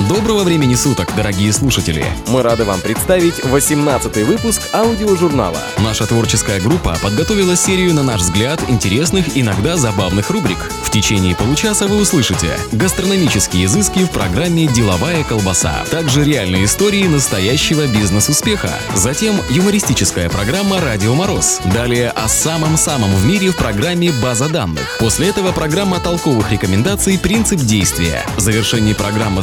Доброго времени суток, дорогие слушатели! Мы рады вам представить 18-й выпуск аудиожурнала. Наша творческая группа подготовила серию, на наш взгляд, интересных, иногда забавных рубрик. В течение получаса вы услышите гастрономические изыски в программе «Деловая колбаса», также реальные истории настоящего бизнес-успеха, затем юмористическая программа «Радио Мороз», далее о самом-самом в мире в программе «База данных». После этого программа толковых рекомендаций «Принцип действия». В завершении программа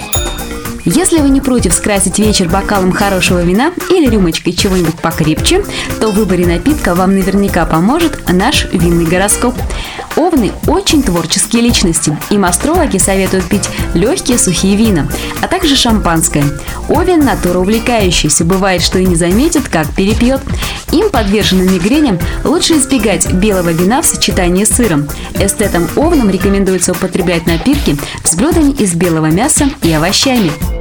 Если вы не против скрасить вечер бокалом хорошего вина или рюмочкой чего-нибудь покрепче, то в выборе напитка вам наверняка поможет наш винный гороскоп. Овны – очень творческие личности. Им астрологи советуют пить легкие сухие вина, а также шампанское. Овен – натура увлекающаяся, бывает, что и не заметит, как перепьет. Им, подверженным мигреням, лучше избегать белого вина в сочетании с сыром. Эстетам овнам рекомендуется употреблять напитки с блюдами из белого мяса и овощами.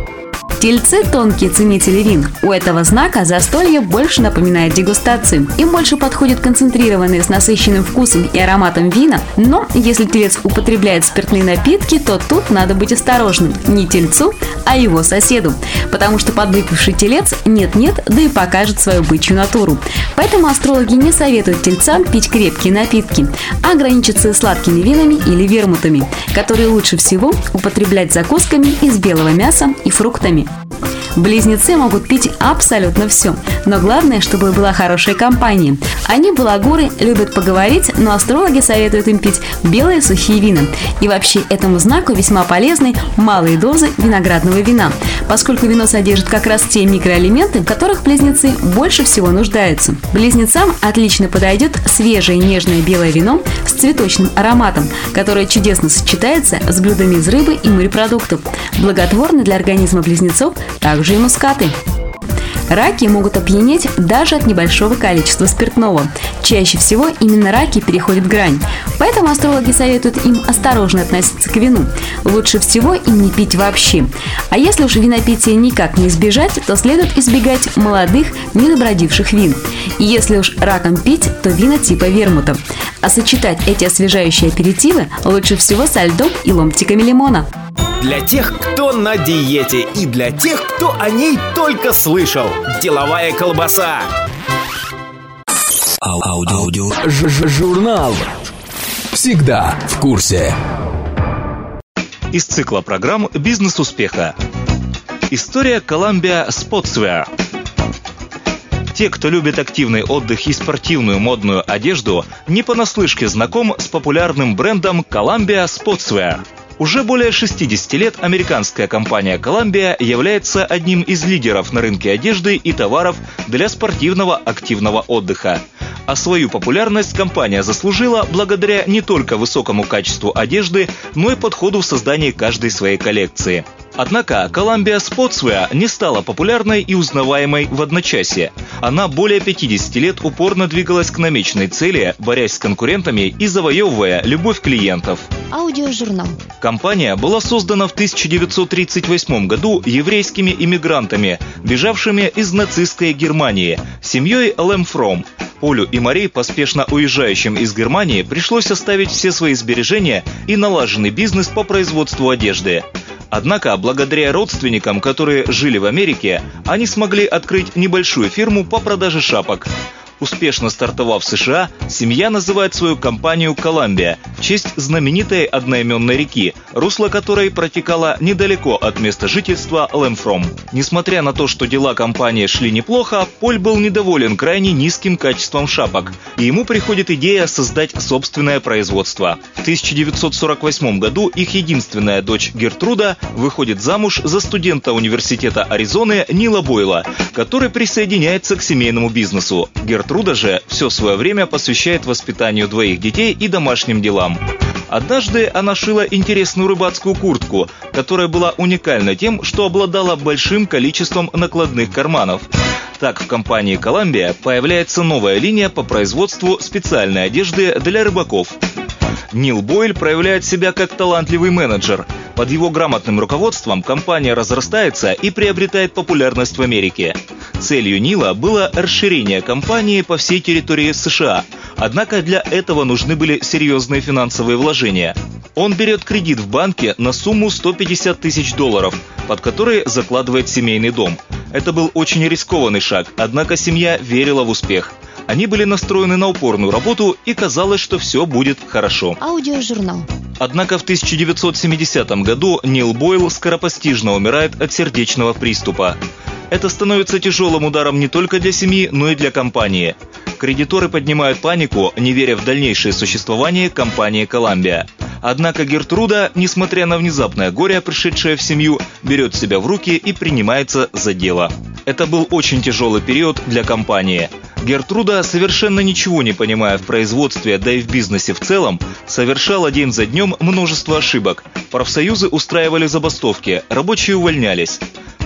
Тельцы – тонкие ценители вин. У этого знака застолье больше напоминает дегустацию. Им больше подходят концентрированные с насыщенным вкусом и ароматом вина, но если телец употребляет спиртные напитки, то тут надо быть осторожным. Не тельцу, а его соседу. Потому что подвыпивший телец нет-нет, да и покажет свою бычью натуру. Поэтому астрологи не советуют тельцам пить крепкие напитки, а ограничиться сладкими винами или вермутами, которые лучше всего употреблять закусками из белого мяса и фруктами. Bye. Близнецы могут пить абсолютно все, но главное, чтобы была хорошая компания. Они, балагуры, любят поговорить, но астрологи советуют им пить белые сухие вина. И вообще этому знаку весьма полезны малые дозы виноградного вина, поскольку вино содержит как раз те микроэлементы, в которых близнецы больше всего нуждаются. Близнецам отлично подойдет свежее нежное белое вино с цветочным ароматом, которое чудесно сочетается с блюдами из рыбы и морепродуктов. Благотворны для организма близнецов также и мускаты. Раки могут опьянеть даже от небольшого количества спиртного. Чаще всего именно раки переходят грань. Поэтому астрологи советуют им осторожно относиться к вину. Лучше всего им не пить вообще. А если уж винопития никак не избежать, то следует избегать молодых, недобродивших вин. И если уж раком пить, то вина типа вермута. А сочетать эти освежающие аперитивы лучше всего со льдом и ломтиками лимона. Для тех, кто на диете и для тех, кто о ней только слышал. Деловая колбаса. Аудио. Аудио. Ж -ж Журнал. Всегда в курсе. Из цикла программ «Бизнес успеха». История Columbia Sportswear. Те, кто любит активный отдых и спортивную модную одежду, не понаслышке знаком с популярным брендом Columbia Sportswear – уже более 60 лет американская компания Columbia является одним из лидеров на рынке одежды и товаров для спортивного активного отдыха. А свою популярность компания заслужила благодаря не только высокому качеству одежды, но и подходу в создании каждой своей коллекции. Однако Columbia Sportswear не стала популярной и узнаваемой в одночасье. Она более 50 лет упорно двигалась к намеченной цели, борясь с конкурентами и завоевывая любовь клиентов. Аудиожурнал. Компания была создана в 1938 году еврейскими иммигрантами, бежавшими из нацистской Германии, семьей Лемфром. Полю и Марии, поспешно уезжающим из Германии, пришлось оставить все свои сбережения и налаженный бизнес по производству одежды. Однако, благодаря родственникам, которые жили в Америке, они смогли открыть небольшую фирму по продаже шапок. Успешно стартовав в США, семья называет свою компанию «Коламбия» в честь знаменитой одноименной реки, русло которой протекало недалеко от места жительства Лэмфром. Несмотря на то, что дела компании шли неплохо, Поль был недоволен крайне низким качеством шапок, и ему приходит идея создать собственное производство. В 1948 году их единственная дочь Гертруда выходит замуж за студента университета Аризоны Нила Бойла, который присоединяется к семейному бизнесу. Гертруда Труда же все свое время посвящает воспитанию двоих детей и домашним делам. Однажды она шила интересную рыбацкую куртку, которая была уникальна тем, что обладала большим количеством накладных карманов. Так в компании Columbia появляется новая линия по производству специальной одежды для рыбаков. Нил Бойль проявляет себя как талантливый менеджер. Под его грамотным руководством компания разрастается и приобретает популярность в Америке. Целью Нила было расширение компании по всей территории США, однако для этого нужны были серьезные финансовые вложения. Он берет кредит в банке на сумму 150 тысяч долларов, под который закладывает семейный дом. Это был очень рискованный шаг, однако семья верила в успех. Они были настроены на упорную работу и казалось, что все будет хорошо. Аудиожурнал. Однако в 1970 году Нил Бойл скоропостижно умирает от сердечного приступа. Это становится тяжелым ударом не только для семьи, но и для компании. Кредиторы поднимают панику, не веря в дальнейшее существование компании «Коламбия». Однако Гертруда, несмотря на внезапное горе, пришедшее в семью, берет себя в руки и принимается за дело. Это был очень тяжелый период для компании. Гертруда, совершенно ничего не понимая в производстве, да и в бизнесе в целом, совершала день за днем множество ошибок. Профсоюзы устраивали забастовки, рабочие увольнялись.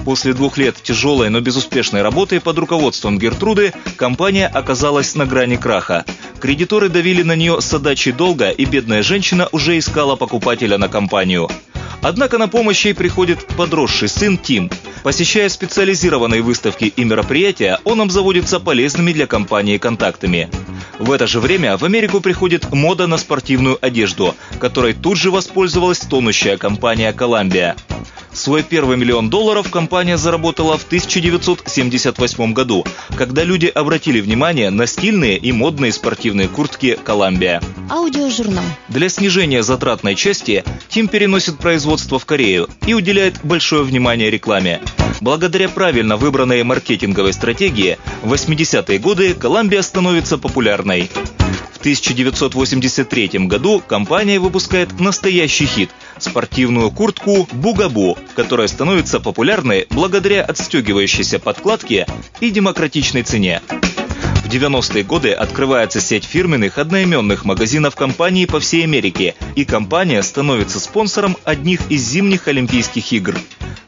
После двух лет тяжелой, но безуспешной работы под руководством Гертруды компания оказалась на грани краха. Кредиторы давили на нее с отдачей долга, и бедная женщина уже искала покупателя на компанию. Однако на помощь ей приходит подросший сын Тим. Посещая специализированные выставки и мероприятия, он обзаводится полезными для компании контактами. В это же время в Америку приходит мода на спортивную одежду, которой тут же воспользовалась тонущая компания «Коламбия». Свой первый миллион долларов компания заработала в 1978 году, когда люди обратили внимание на стильные и модные спортивные куртки «Коламбия». Аудиожурнал. Для снижения затратной части Тим переносит производство в Корею и уделяет большое внимание рекламе. Благодаря правильно выбранной маркетинговой стратегии в 80-е годы Коламбия становится популярной. В 1983 году компания выпускает настоящий хит – спортивную куртку «Бугабу», которая становится популярной благодаря отстегивающейся подкладке и демократичной цене. В 90-е годы открывается сеть фирменных одноименных магазинов компании по всей Америке, и компания становится спонсором одних из зимних Олимпийских игр.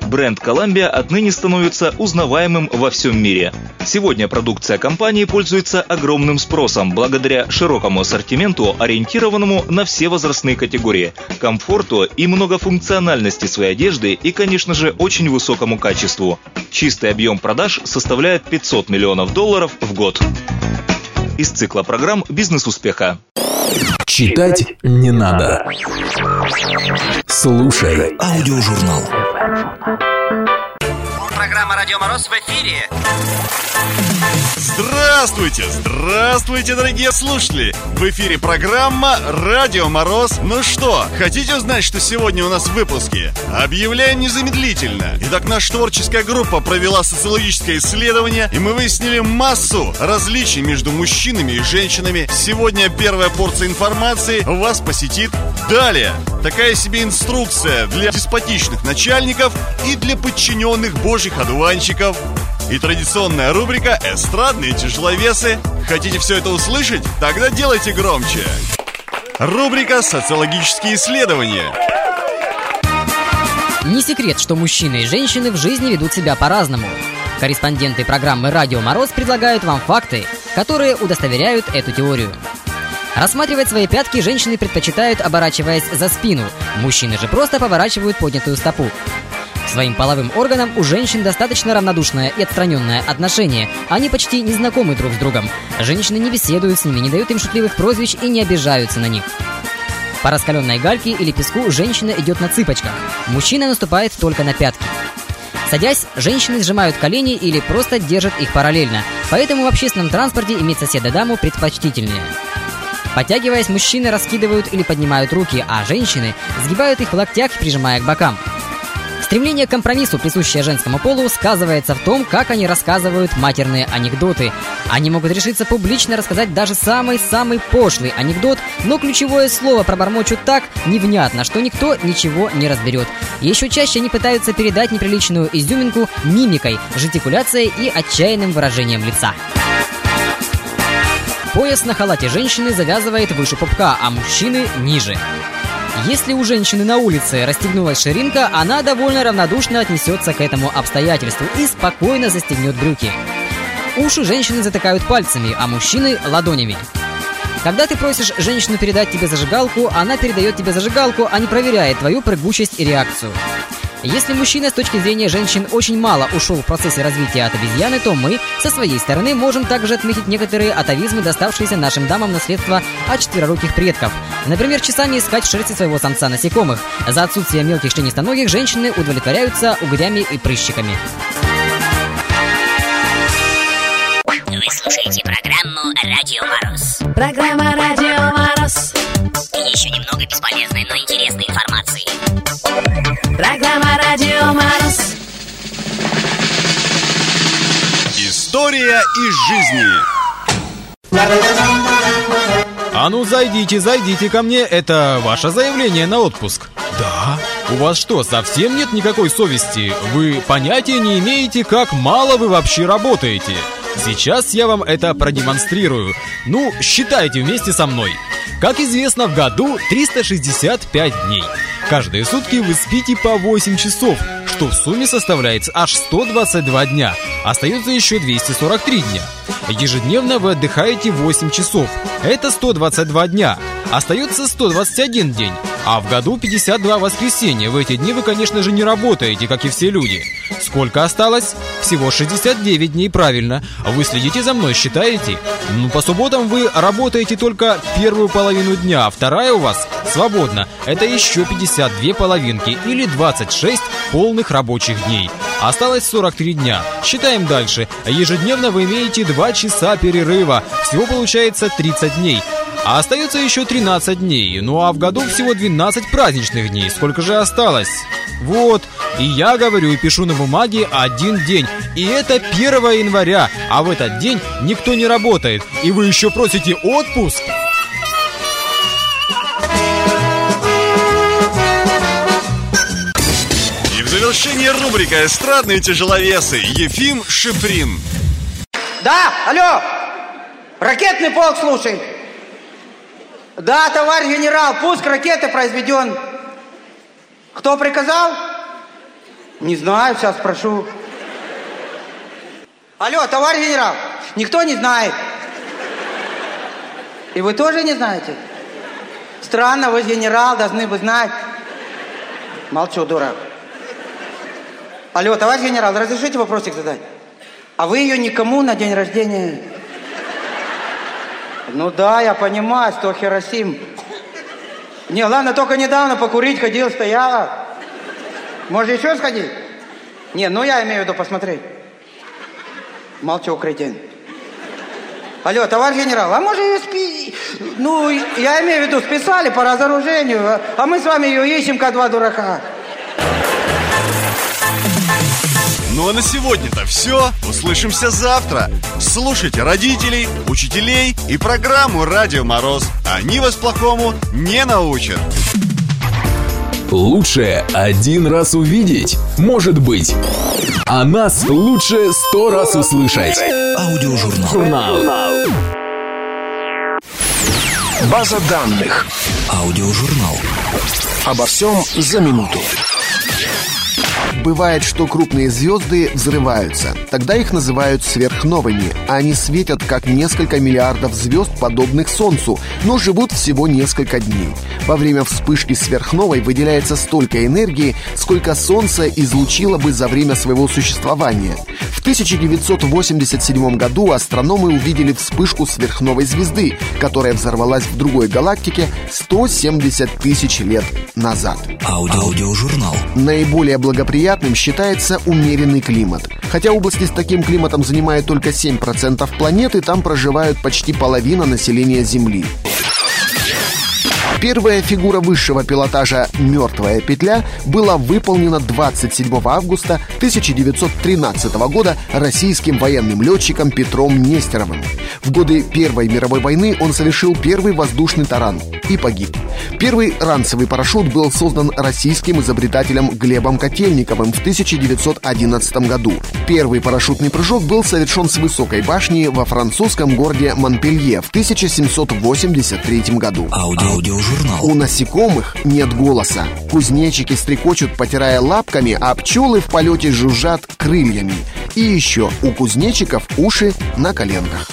Бренд Columbia отныне становится узнаваемым во всем мире. Сегодня продукция компании пользуется огромным спросом благодаря широкому ассортименту, ориентированному на все возрастные категории, комфорту и многофункциональности своей одежды и, конечно же, очень высокому качеству. Чистый объем продаж составляет 500 миллионов долларов в год. Из цикла программ «Бизнес успеха». Читать не надо. Слушай Аудиожурнал. «Радио Мороз» в эфире. Здравствуйте, здравствуйте, дорогие слушатели! В эфире программа «Радио Мороз». Ну что, хотите узнать, что сегодня у нас в выпуске? Объявляем незамедлительно. Итак, наша творческая группа провела социологическое исследование, и мы выяснили массу различий между мужчинами и женщинами. Сегодня первая порция информации вас посетит далее. Такая себе инструкция для деспотичных начальников и для подчиненных божьих одуванчиков. И традиционная рубрика «Эстрадные тяжеловесы». Хотите все это услышать? Тогда делайте громче. Рубрика «Социологические исследования». Не секрет, что мужчины и женщины в жизни ведут себя по-разному. Корреспонденты программы «Радио Мороз» предлагают вам факты, которые удостоверяют эту теорию. Рассматривать свои пятки женщины предпочитают, оборачиваясь за спину. Мужчины же просто поворачивают поднятую стопу. К своим половым органам у женщин достаточно равнодушное и отстраненное отношение. Они почти не знакомы друг с другом. Женщины не беседуют с ними, не дают им шутливых прозвищ и не обижаются на них. По раскаленной гальке или песку женщина идет на цыпочках. Мужчина наступает только на пятки. Садясь, женщины сжимают колени или просто держат их параллельно. Поэтому в общественном транспорте иметь соседа даму предпочтительнее. Подтягиваясь, мужчины раскидывают или поднимают руки, а женщины сгибают их в локтях, прижимая к бокам. Стремление к компромиссу, присущее женскому полу, сказывается в том, как они рассказывают матерные анекдоты. Они могут решиться публично рассказать даже самый-самый пошлый анекдот, но ключевое слово пробормочут так невнятно, что никто ничего не разберет. Еще чаще они пытаются передать неприличную изюминку мимикой, жестикуляцией и отчаянным выражением лица. Пояс на халате женщины завязывает выше пупка, а мужчины ниже. Если у женщины на улице расстегнулась ширинка, она довольно равнодушно отнесется к этому обстоятельству и спокойно застегнет брюки. Уши женщины затыкают пальцами, а мужчины – ладонями. Когда ты просишь женщину передать тебе зажигалку, она передает тебе зажигалку, а не проверяет твою прыгучесть и реакцию. Если мужчина с точки зрения женщин очень мало ушел в процессе развития от обезьяны, то мы, со своей стороны, можем также отметить некоторые атовизмы, доставшиеся нашим дамам наследство от четвероруких предков. Например, часами искать в шерсти своего самца насекомых. За отсутствие мелких членистоногих женщины удовлетворяются угрями и прыщиками. Вы слушаете программу «Радио Мороз». Программа «Радио Мороз». И еще немного бесполезной, но интересной информации. Программа «Радио Мороз». История из жизни. А ну зайдите, зайдите ко мне, это ваше заявление на отпуск. Да? У вас что, совсем нет никакой совести? Вы понятия не имеете, как мало вы вообще работаете. Сейчас я вам это продемонстрирую. Ну, считайте вместе со мной. Как известно, в году 365 дней. Каждые сутки вы спите по 8 часов, что в сумме составляет аж 122 дня. Остается еще 243 дня. Ежедневно вы отдыхаете 8 часов. Это 122 дня. Остается 121 день. А в году 52 воскресенья. В эти дни вы, конечно же, не работаете, как и все люди. Сколько осталось? Всего 69 дней, правильно. Вы следите за мной, считаете? Ну, по субботам вы работаете только первую половину дня, а вторая у вас свободна. Это еще 52 половинки или 26 полных рабочих дней. Осталось 43 дня. Считаем дальше. Ежедневно вы имеете 2 часа перерыва. Всего получается 30 дней. А остается еще 13 дней. Ну а в году всего 12 праздничных дней. Сколько же осталось? Вот. И я говорю и пишу на бумаге один день. И это 1 января. А в этот день никто не работает. И вы еще просите отпуск? Завершении рубрика «Эстрадные тяжеловесы» Ефим Шифрин. Да, алло, ракетный полк слушай. Да, товарищ генерал, пуск ракеты произведен. Кто приказал? Не знаю, сейчас спрошу. Алло, товарищ генерал, никто не знает. И вы тоже не знаете? Странно, вы генерал, должны бы знать. Молчу, дурак. Алло, товарищ генерал, разрешите вопросик задать? А вы ее никому на день рождения... Ну да, я понимаю, что Хиросим. Не, ладно, только недавно покурить ходил, стояла. Может, еще сходить? Не, ну я имею в виду посмотреть. Молчу, кретин. Алло, товарищ генерал, а может ее спи... Ну, я имею в виду, списали по разоружению, а мы с вами ее ищем, как два дурака. Ну а на сегодня-то все. Услышимся завтра. Слушайте родителей, учителей и программу «Радио Мороз». Они вас плохому не научат. Лучше один раз увидеть, может быть. А нас лучше сто раз услышать. Аудиожурнал. Журнал. База данных. Аудиожурнал. Обо всем за минуту. Бывает, что крупные звезды взрываются. Тогда их называют сверхновыми. Они светят как несколько миллиардов звезд, подобных Солнцу, но живут всего несколько дней. Во время вспышки сверхновой выделяется столько энергии, сколько Солнце излучило бы за время своего существования. В 1987 году астрономы увидели вспышку сверхновой звезды, которая взорвалась в другой галактике 170 тысяч лет назад. Аудиожурнал. Наиболее благоприятным считается умеренный климат. Хотя области с таким климатом занимают только 7% планеты, там проживают почти половина населения Земли. Первая фигура высшего пилотажа «Мертвая петля» была выполнена 27 августа 1913 года российским военным летчиком Петром Нестеровым. В годы Первой мировой войны он совершил первый воздушный таран и погиб. Первый ранцевый парашют был создан российским изобретателем Глебом Котельниковым в 1911 году. Первый парашютный прыжок был совершен с высокой башни во французском городе Монпелье в 1783 году. Аудиожурнал. Аудиожурнал. У насекомых нет голоса. Кузнечики стрекочут, потирая лапками, а пчелы в полете жужжат крыльями. И еще у кузнечиков уши на коленках.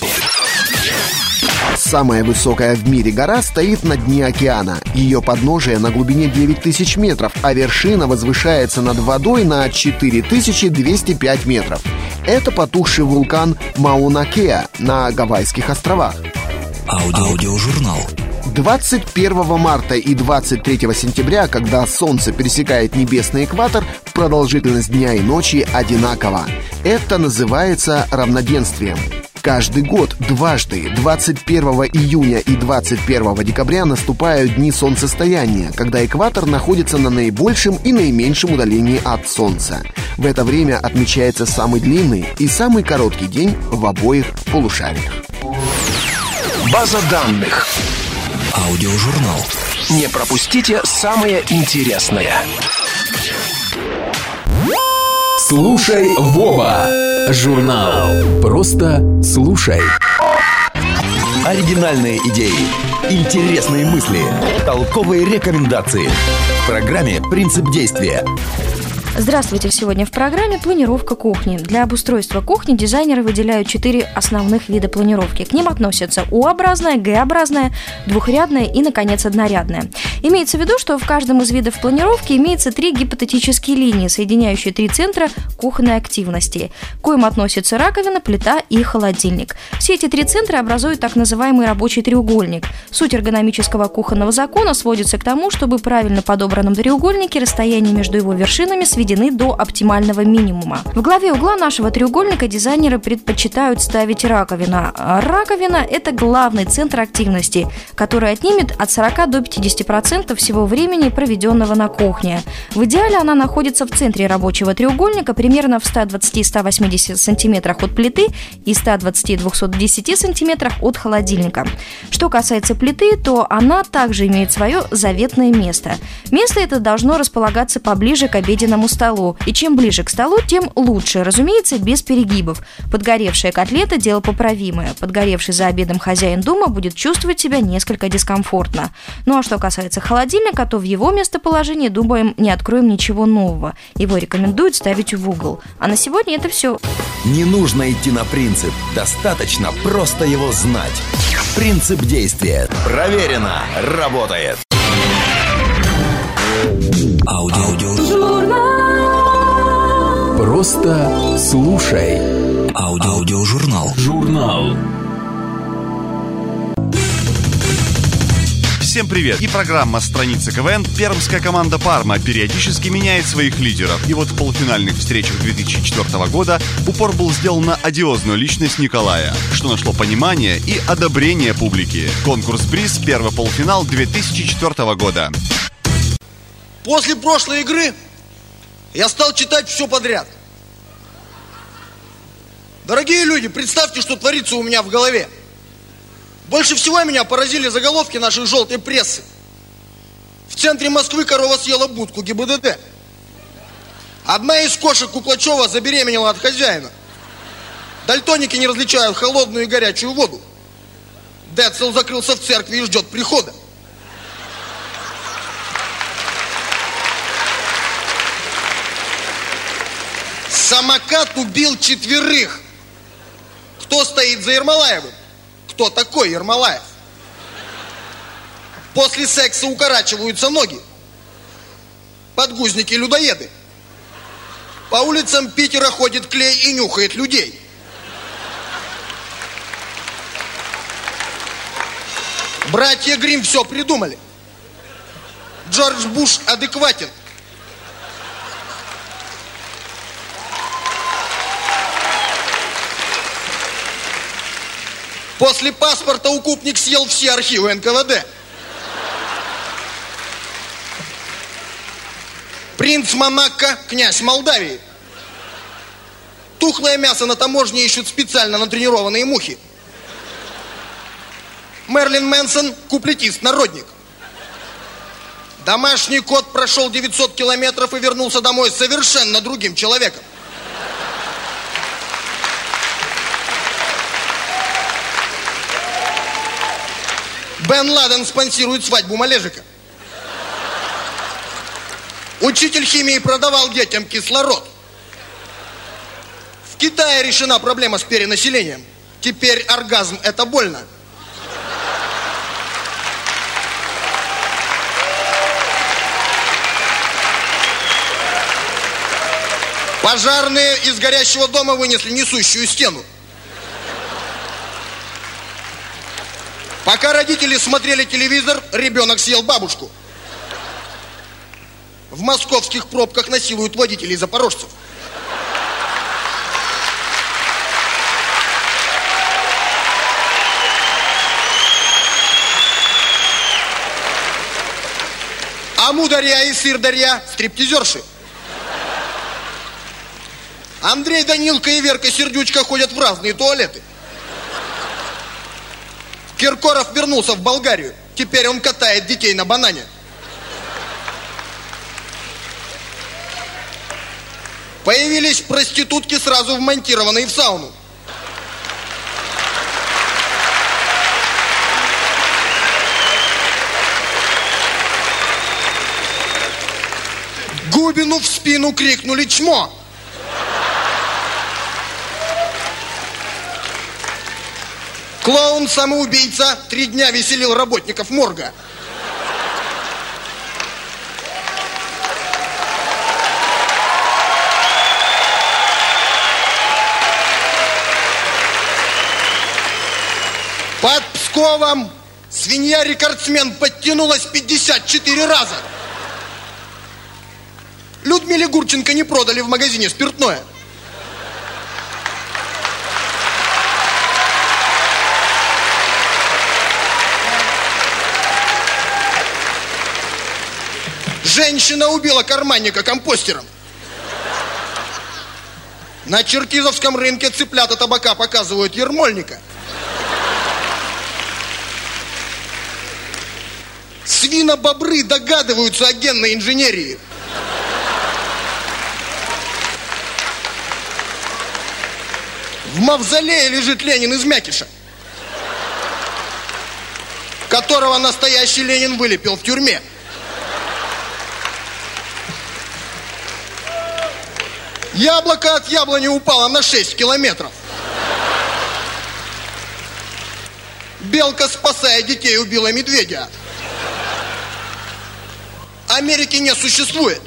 Самая высокая в мире гора стоит на дне океана. Ее подножие на глубине 9000 метров, а вершина возвышается над водой на 4205 метров. Это потухший вулкан Мауна-Кеа на Гавайских островах. Аудиожурнал. 21 марта и 23 сентября, когда Солнце пересекает небесный экватор, продолжительность дня и ночи одинакова. Это называется равноденствием. Каждый год дважды, 21 июня и 21 декабря, наступают дни солнцестояния, когда экватор находится на наибольшем и наименьшем удалении от Солнца. В это время отмечается самый длинный и самый короткий день в обоих полушариях. База данных. Аудиожурнал. Не пропустите самое интересное. Слушай, Вова! Журнал. Просто слушай. Оригинальные идеи, интересные мысли, толковые рекомендации. В программе «Принцип действия». Здравствуйте! Сегодня в программе планировка кухни. Для обустройства кухни дизайнеры выделяют четыре основных вида планировки. К ним относятся У-образная, Г-образная, двухрядная и, наконец, однорядная. Имеется в виду, что в каждом из видов планировки имеется три гипотетические линии, соединяющие три центра кухонной активности. К коим относятся раковина, плита и холодильник. Все эти три центра образуют так называемый рабочий треугольник. Суть эргономического кухонного закона сводится к тому, чтобы правильно подобранном треугольнике расстояние между его вершинами сведено сведены до оптимального минимума. В главе угла нашего треугольника дизайнеры предпочитают ставить раковина. Раковина – это главный центр активности, который отнимет от 40 до 50% всего времени, проведенного на кухне. В идеале она находится в центре рабочего треугольника, примерно в 120-180 сантиметрах от плиты и 120-210 сантиметрах от холодильника. Что касается плиты, то она также имеет свое заветное место. Место это должно располагаться поближе к обеденному столу. И чем ближе к столу, тем лучше. Разумеется, без перегибов. Подгоревшая котлета – дело поправимое. Подгоревший за обедом хозяин дома будет чувствовать себя несколько дискомфортно. Ну а что касается холодильника, то в его местоположении, думаем, не откроем ничего нового. Его рекомендуют ставить в угол. А на сегодня это все. Не нужно идти на принцип. Достаточно просто его знать. Принцип действия. Проверено. Работает. Аудио. Просто слушай. Аудиожурнал. Журнал. Всем привет! И программа «Страница КВН» пермская команда «Парма» периодически меняет своих лидеров. И вот в полуфинальных встречах 2004 года упор был сделан на одиозную личность Николая, что нашло понимание и одобрение публики. Конкурс «Бриз», первый полуфинал 2004 года. После прошлой игры я стал читать все подряд. Дорогие люди, представьте, что творится у меня в голове. Больше всего меня поразили заголовки нашей желтой прессы. В центре Москвы корова съела будку ГИБДД. Одна из кошек Куклачева забеременела от хозяина. Дальтоники не различают холодную и горячую воду. Децл закрылся в церкви и ждет прихода. Самокат убил четверых. Кто стоит за Ермолаевым? Кто такой Ермолаев? После секса укорачиваются ноги. Подгузники людоеды. По улицам Питера ходит клей и нюхает людей. Братья Грим все придумали. Джордж Буш адекватен. После паспорта укупник съел все архивы НКВД. Принц Монако, князь Молдавии. Тухлое мясо на таможне ищут специально натренированные мухи. Мерлин Мэнсон, куплетист-народник. Домашний кот прошел 900 километров и вернулся домой совершенно другим человеком. Бен Ладен спонсирует свадьбу Малежика. Учитель химии продавал детям кислород. В Китае решена проблема с перенаселением. Теперь оргазм – это больно. Пожарные из горящего дома вынесли несущую стену. Пока родители смотрели телевизор, ребенок съел бабушку. В московских пробках насилуют водителей запорожцев. Амударья и Сырдарья – стриптизерши. Андрей Данилка и Верка Сердючка ходят в разные туалеты. Киркоров вернулся в Болгарию. Теперь он катает детей на банане. Появились проститутки, сразу вмонтированные в сауну. Губину в спину крикнули «Чмо!» Клоун-самоубийца три дня веселил работников морга. Под Псковом свинья-рекордсмен подтянулась 54 раза. Людмиле Гурченко не продали в магазине спиртное. Женщина убила карманника компостером. На Черкизовском рынке цыплята табака показывают Ермольника. Свинобобры догадываются о генной инженерии. В мавзолее лежит Ленин из Мякиша, которого настоящий Ленин вылепил в тюрьме. Яблоко от яблони упало на 6 километров. Белка, спасая детей, убила медведя. Америки не существует.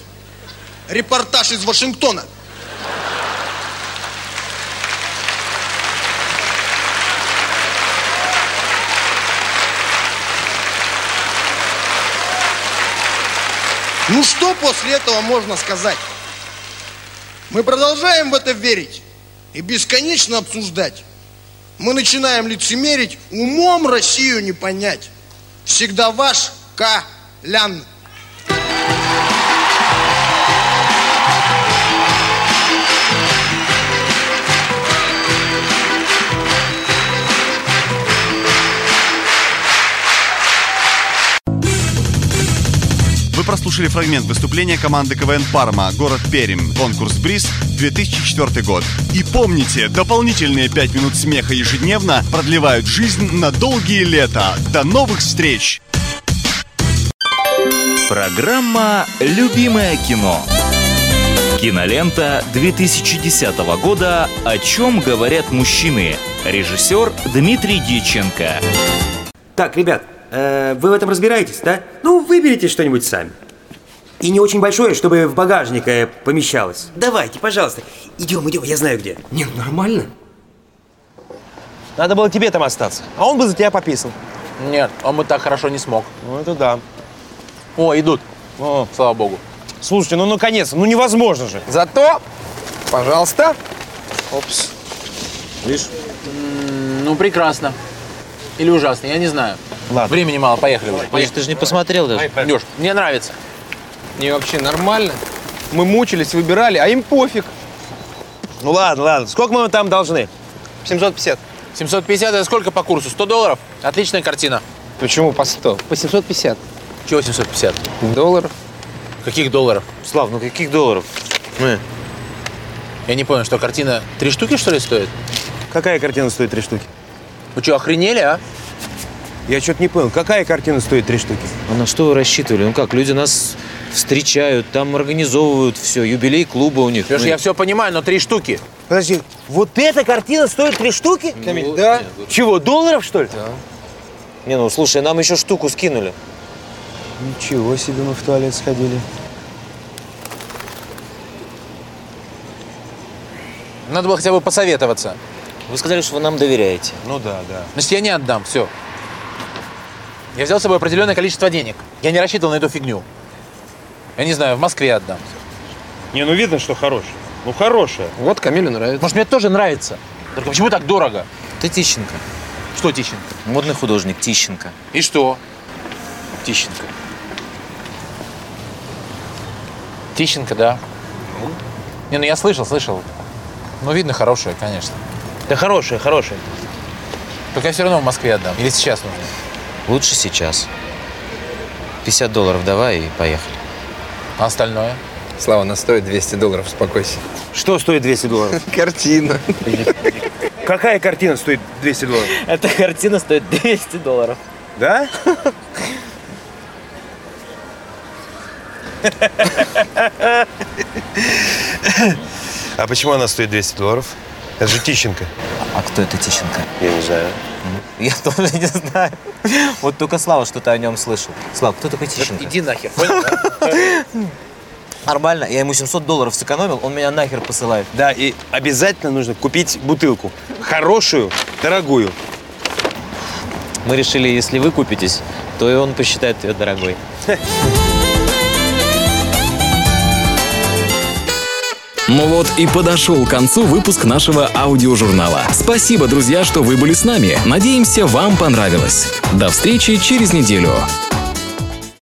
Репортаж из Вашингтона. Ну что после этого можно сказать? Мы продолжаем в это верить и бесконечно обсуждать. Мы начинаем лицемерить, умом Россию не понять. Всегда ваш К. прослушали фрагмент выступления команды КВН «Парма», город Пермь, конкурс «Бриз», 2004 год. И помните, дополнительные 5 минут смеха ежедневно продлевают жизнь на долгие лета. До новых встреч! Программа «Любимое кино». Кинолента 2010 года «О чем говорят мужчины». Режиссер Дмитрий Дьяченко. Так, ребят, э, вы в этом разбираетесь, да? Ну, выберите что-нибудь сами. И не очень большое, чтобы в багажник э, помещалось. Давайте, пожалуйста. Идем, идем, я знаю где. Нет, нормально. Надо было тебе там остаться, а он бы за тебя пописал. Нет, он бы так хорошо не смог. Ну, это да. О, идут. О. Слава богу. Слушайте, ну наконец, ну невозможно же. Зато, пожалуйста. Опс. Видишь? Ну, прекрасно. Или ужасно, я не знаю. Ладно. Времени мало, поехали уже. Поехали. ты же не посмотрел даже. Леш, мне нравится. Не, вообще нормально. Мы мучились, выбирали, а им пофиг. Ну ладно, ладно. Сколько мы там должны? 750. 750 это сколько по курсу? 100 долларов? Отличная картина. Почему по 100? По 750. Чего 750? Долларов. Каких долларов? Слав, ну каких долларов? Мы. Я не понял, что картина три штуки, что ли, стоит? Какая картина стоит три штуки? Вы что, охренели, а? Я что-то не понял, какая картина стоит три штуки? А на что вы рассчитывали? Ну как, люди нас встречают, там организовывают все, юбилей клуба у них. Леш, Мы- я все понимаю, но три штуки. Подожди, вот эта картина стоит три штуки? Ну, да? Чего, долларов, что ли? Да. Не, ну слушай, нам еще штуку скинули. Ничего себе мы в туалет сходили. Надо было хотя бы посоветоваться. Вы сказали, что вы нам доверяете. Ну да, да. Значит, я не отдам, все. Я взял с собой определенное количество денег. Я не рассчитывал на эту фигню. Я не знаю, в Москве отдам. Не, ну видно, что хорошая. Ну хорошая. Вот Камилю нравится. Может, мне тоже нравится. Только почему так дорого? Ты Тищенко. Что Тищенко? Модный художник Тищенко. И что? Тищенко. Тищенко, да. Не, ну я слышал, слышал. Ну, видно, хорошая, конечно. Да хорошая, хорошая. Только я все равно в Москве отдам. Или сейчас нужно. Лучше сейчас. 50 долларов давай и поехали. А остальное? Слава, она стоит 200 долларов, успокойся. Что стоит 200 долларов? Картина. Какая картина стоит 200 долларов? Эта картина стоит 200 долларов. Да? А почему она стоит 200 долларов? Это же Тищенко. А кто это Тищенко? Я не знаю. Я тоже не знаю. Вот только Слава что-то о нем слышал. Слава, кто такой Тищенко? Иди нахер, понял? Нормально, я ему 700 долларов сэкономил, он меня нахер посылает. Да, и обязательно нужно купить бутылку. Хорошую, дорогую. Мы решили, если вы купитесь, то и он посчитает ее дорогой. Ну вот и подошел к концу выпуск нашего аудиожурнала. Спасибо, друзья, что вы были с нами. Надеемся, вам понравилось. До встречи через неделю.